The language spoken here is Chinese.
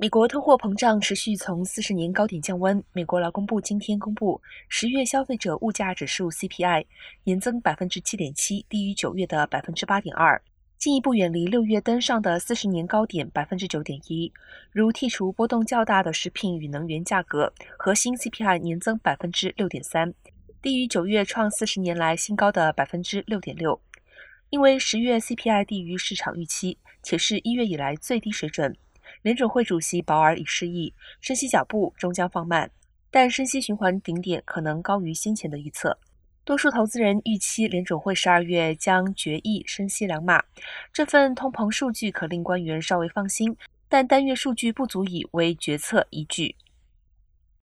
美国通货膨胀持续从四十年高点降温。美国劳工部今天公布，十月消费者物价指数 CPI 年增百分之七点七，低于九月的百分之八点二，进一步远离六月登上的四十年高点百分之九点一。如剔除波动较大的食品与能源价格，核心 CPI 年增百分之六点三，低于九月创四十年来新高的百分之六点六。因为十月 CPI 低于市场预期，且是一月以来最低水准。联准会主席鲍尔已示意，升息脚步终将放慢，但升息循环顶点可能高于先前的预测。多数投资人预期联准会十二月将决议升息两码。这份通膨数据可令官员稍微放心，但单月数据不足以为决策依据。